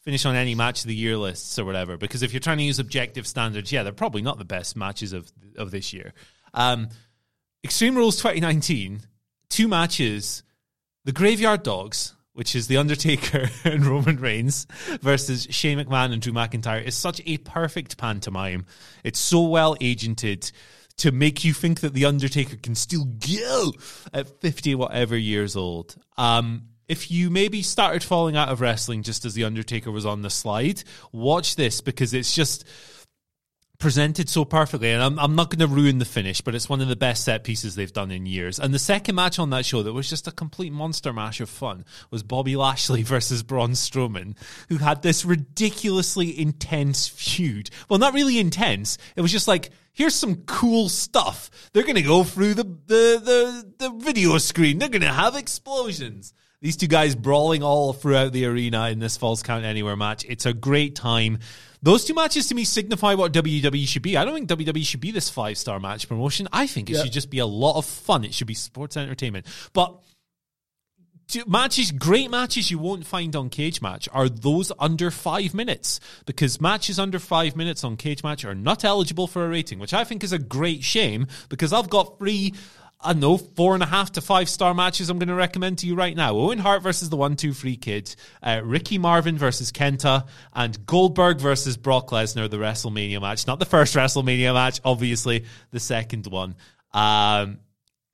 finish on any match of the year lists or whatever. Because if you're trying to use objective standards, yeah, they're probably not the best matches of of this year. Um, Extreme Rules 2019, two matches, the Graveyard Dogs, which is The Undertaker and Roman Reigns versus Shane McMahon and Drew McIntyre, is such a perfect pantomime. It's so well agented to make you think that The Undertaker can still go at 50 whatever years old. Um, if you maybe started falling out of wrestling just as The Undertaker was on the slide, watch this because it's just presented so perfectly, and I'm, I'm not going to ruin the finish, but it's one of the best set pieces they've done in years. And the second match on that show that was just a complete monster mash of fun was Bobby Lashley versus Braun Strowman, who had this ridiculously intense feud. Well, not really intense. It was just like, here's some cool stuff. They're going to go through the, the, the, the video screen. They're going to have explosions. These two guys brawling all throughout the arena in this Falls Count Anywhere match. It's a great time. Those two matches to me signify what WWE should be. I don't think WWE should be this five star match promotion. I think it should just be a lot of fun. It should be sports entertainment. But matches, great matches you won't find on Cage Match are those under five minutes because matches under five minutes on Cage Match are not eligible for a rating, which I think is a great shame because I've got three. I know, four and a half to five star matches I'm going to recommend to you right now. Owen Hart versus the one, two, three kid, uh, Ricky Marvin versus Kenta, and Goldberg versus Brock Lesnar, the WrestleMania match. Not the first WrestleMania match, obviously, the second one. Um,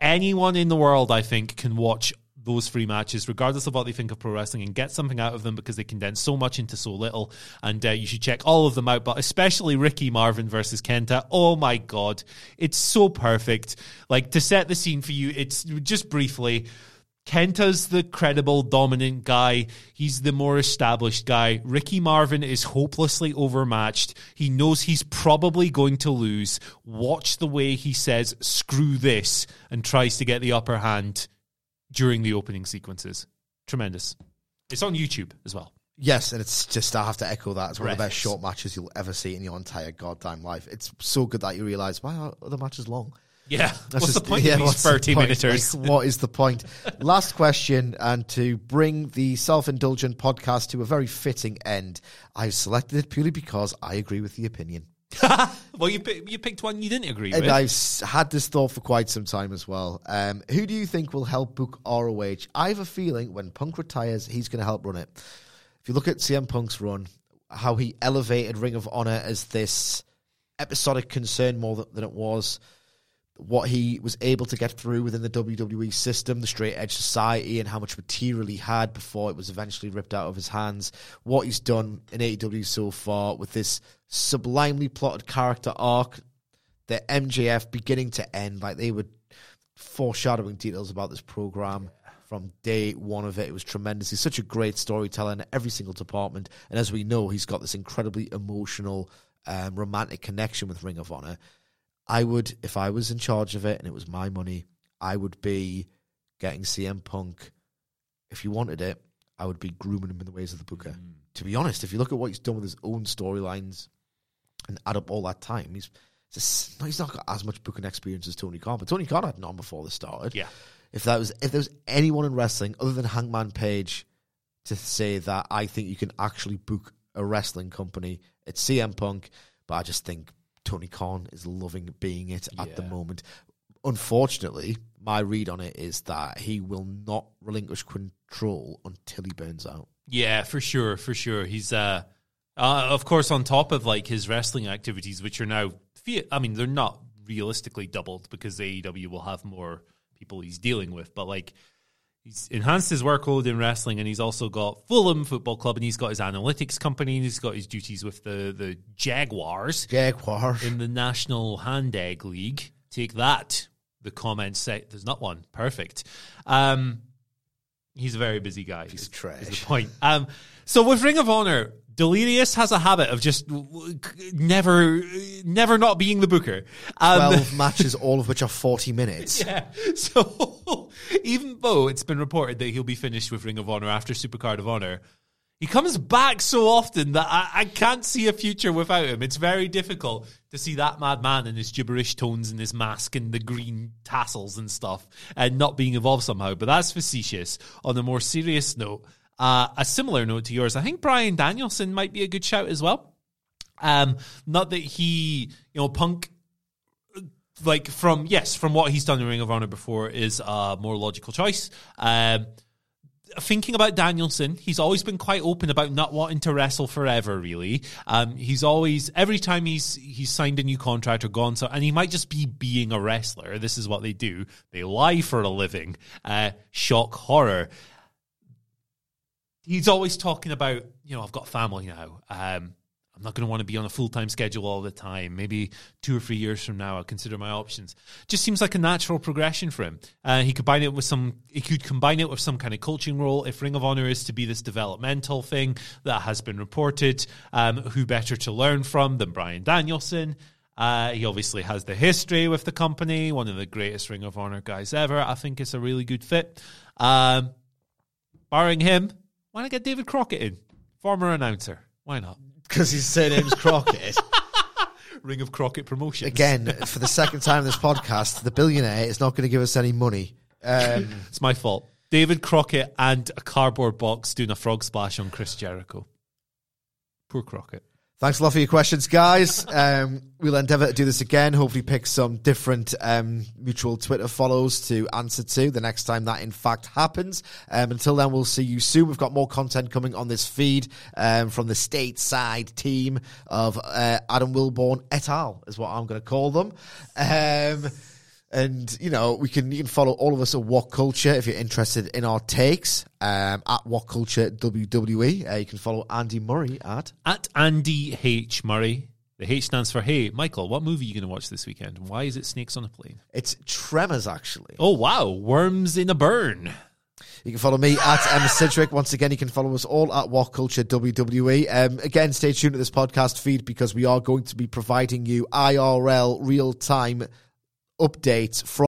anyone in the world, I think, can watch those three matches, regardless of what they think of pro wrestling, and get something out of them because they condense so much into so little. And uh, you should check all of them out, but especially Ricky Marvin versus Kenta. Oh my God. It's so perfect. Like, to set the scene for you, it's just briefly. Kenta's the credible, dominant guy. He's the more established guy. Ricky Marvin is hopelessly overmatched. He knows he's probably going to lose. Watch the way he says, screw this, and tries to get the upper hand during the opening sequences. Tremendous. It's on YouTube as well. Yes, and it's just I have to echo that. It's one of the best short matches you'll ever see in your entire goddamn life. It's so good that you realise why are other matches long? Yeah. That's what's just- the point yeah, of these what's the 30 point? minuters? Like, what is the point? Last question, and to bring the self-indulgent podcast to a very fitting end, I've selected it purely because I agree with the opinion. well, you, pick, you picked one you didn't agree And with. I've had this thought for quite some time as well. Um, who do you think will help book ROH? I have a feeling when Punk retires, he's going to help run it. If you look at CM Punk's run, how he elevated Ring of Honor as this episodic concern more than, than it was, what he was able to get through within the WWE system, the straight edge society, and how much material he had before it was eventually ripped out of his hands. What he's done in AEW so far with this sublimely plotted character arc, the MJF beginning to end, like they were foreshadowing details about this program from day one of it. It was tremendous. He's such a great storyteller in every single department, and as we know, he's got this incredibly emotional, um, romantic connection with Ring of Honor. I would, if I was in charge of it and it was my money, I would be getting CM Punk. If you wanted it, I would be grooming him in the ways of the booker. Mm. To be honest, if you look at what he's done with his own storylines and add up all that time, he's just, he's not got as much booking experience as Tony Khan. But Tony Khan had none before this started. Yeah. If that was if there was anyone in wrestling other than Hangman Page to say that I think you can actually book a wrestling company, it's CM Punk. But I just think Tony Khan is loving being it at the Yeah. moment. Unfortunately, my read on it is that he will not relinquish control until he burns out. Yeah, for sure, for sure. He's uh, uh of course on top of like his wrestling activities, which are now, fe- I mean, they're not realistically doubled because AEW will have more people he's dealing with, but like He's enhanced his workload in wrestling, and he's also got Fulham Football Club, and he's got his analytics company, and he's got his duties with the the Jaguars Jaguar. in the National Hand Egg League. Take that. The comments say there's not one. Perfect. Um, he's a very busy guy. Of trash. Is the point. Um, so with Ring of Honor, Delirious has a habit of just never, never not being the booker. Um, 12 matches, all of which are 40 minutes. yeah. So even though it's been reported that he'll be finished with Ring of Honor after Supercard of Honor, he comes back so often that I, I can't see a future without him. It's very difficult to see that madman in his gibberish tones and his mask and the green tassels and stuff and not being involved somehow. But that's facetious. On a more serious note, uh, a similar note to yours, I think Bryan Danielson might be a good shout as well. Um, not that he, you know, Punk like from yes, from what he's done in Ring of Honor before is a more logical choice. Um, thinking about Danielson, he's always been quite open about not wanting to wrestle forever. Really, um, he's always every time he's he's signed a new contract or gone so, and he might just be being a wrestler. This is what they do. They lie for a living. Uh, shock horror. He's always talking about you know I've got family now. Um, I'm not going to want to be on a full time schedule all the time. Maybe two or three years from now, I'll consider my options. Just seems like a natural progression for him. Uh, he combine it with some. He could combine it with some kind of coaching role. If Ring of Honor is to be this developmental thing that has been reported, um, who better to learn from than Bryan Danielson? Uh, he obviously has the history with the company, one of the greatest Ring of Honor guys ever. I think it's a really good fit. Um, barring him, why not get David Crockett in? Former announcer. Why not? Because his surname's Crockett. Ring of Crockett Promotions. Again, for the second time in this podcast, the billionaire is not going to give us any money. Um, It's my fault. David Crockett and a cardboard box doing a frog splash on Chris Jericho. Poor Crockett. Thanks a lot for your questions, guys. Um, we'll endeavour to do this again. Hopefully, pick some different um, mutual Twitter follows to answer to the next time that in fact happens. Um, until then, we'll see you soon. We've got more content coming on this feed um, from the stateside team of uh, Adam Wilborn et al. is what I'm going to call them. And you know, we can you can follow all of us at What Culture if you're interested in our takes um, at What Culture WWE. Uh, you can follow Andy Murray at At Andy H. Murray. The H stands for Hey, Michael, what movie are you going to watch this weekend? Why is it Snakes on a Plane? it's Tremors actually. Oh, wow. Worms in a Burn. You can follow me at Emma Sidgwick. Once again, you can follow us all at What Culture WWE. Um, again, stay tuned to this podcast feed because we are going to be providing you IRL real time updates from.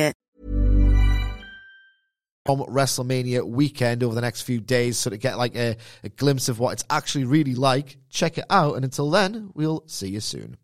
From WrestleMania weekend over the next few days, so to get like a, a glimpse of what it's actually really like, check it out. And until then, we'll see you soon.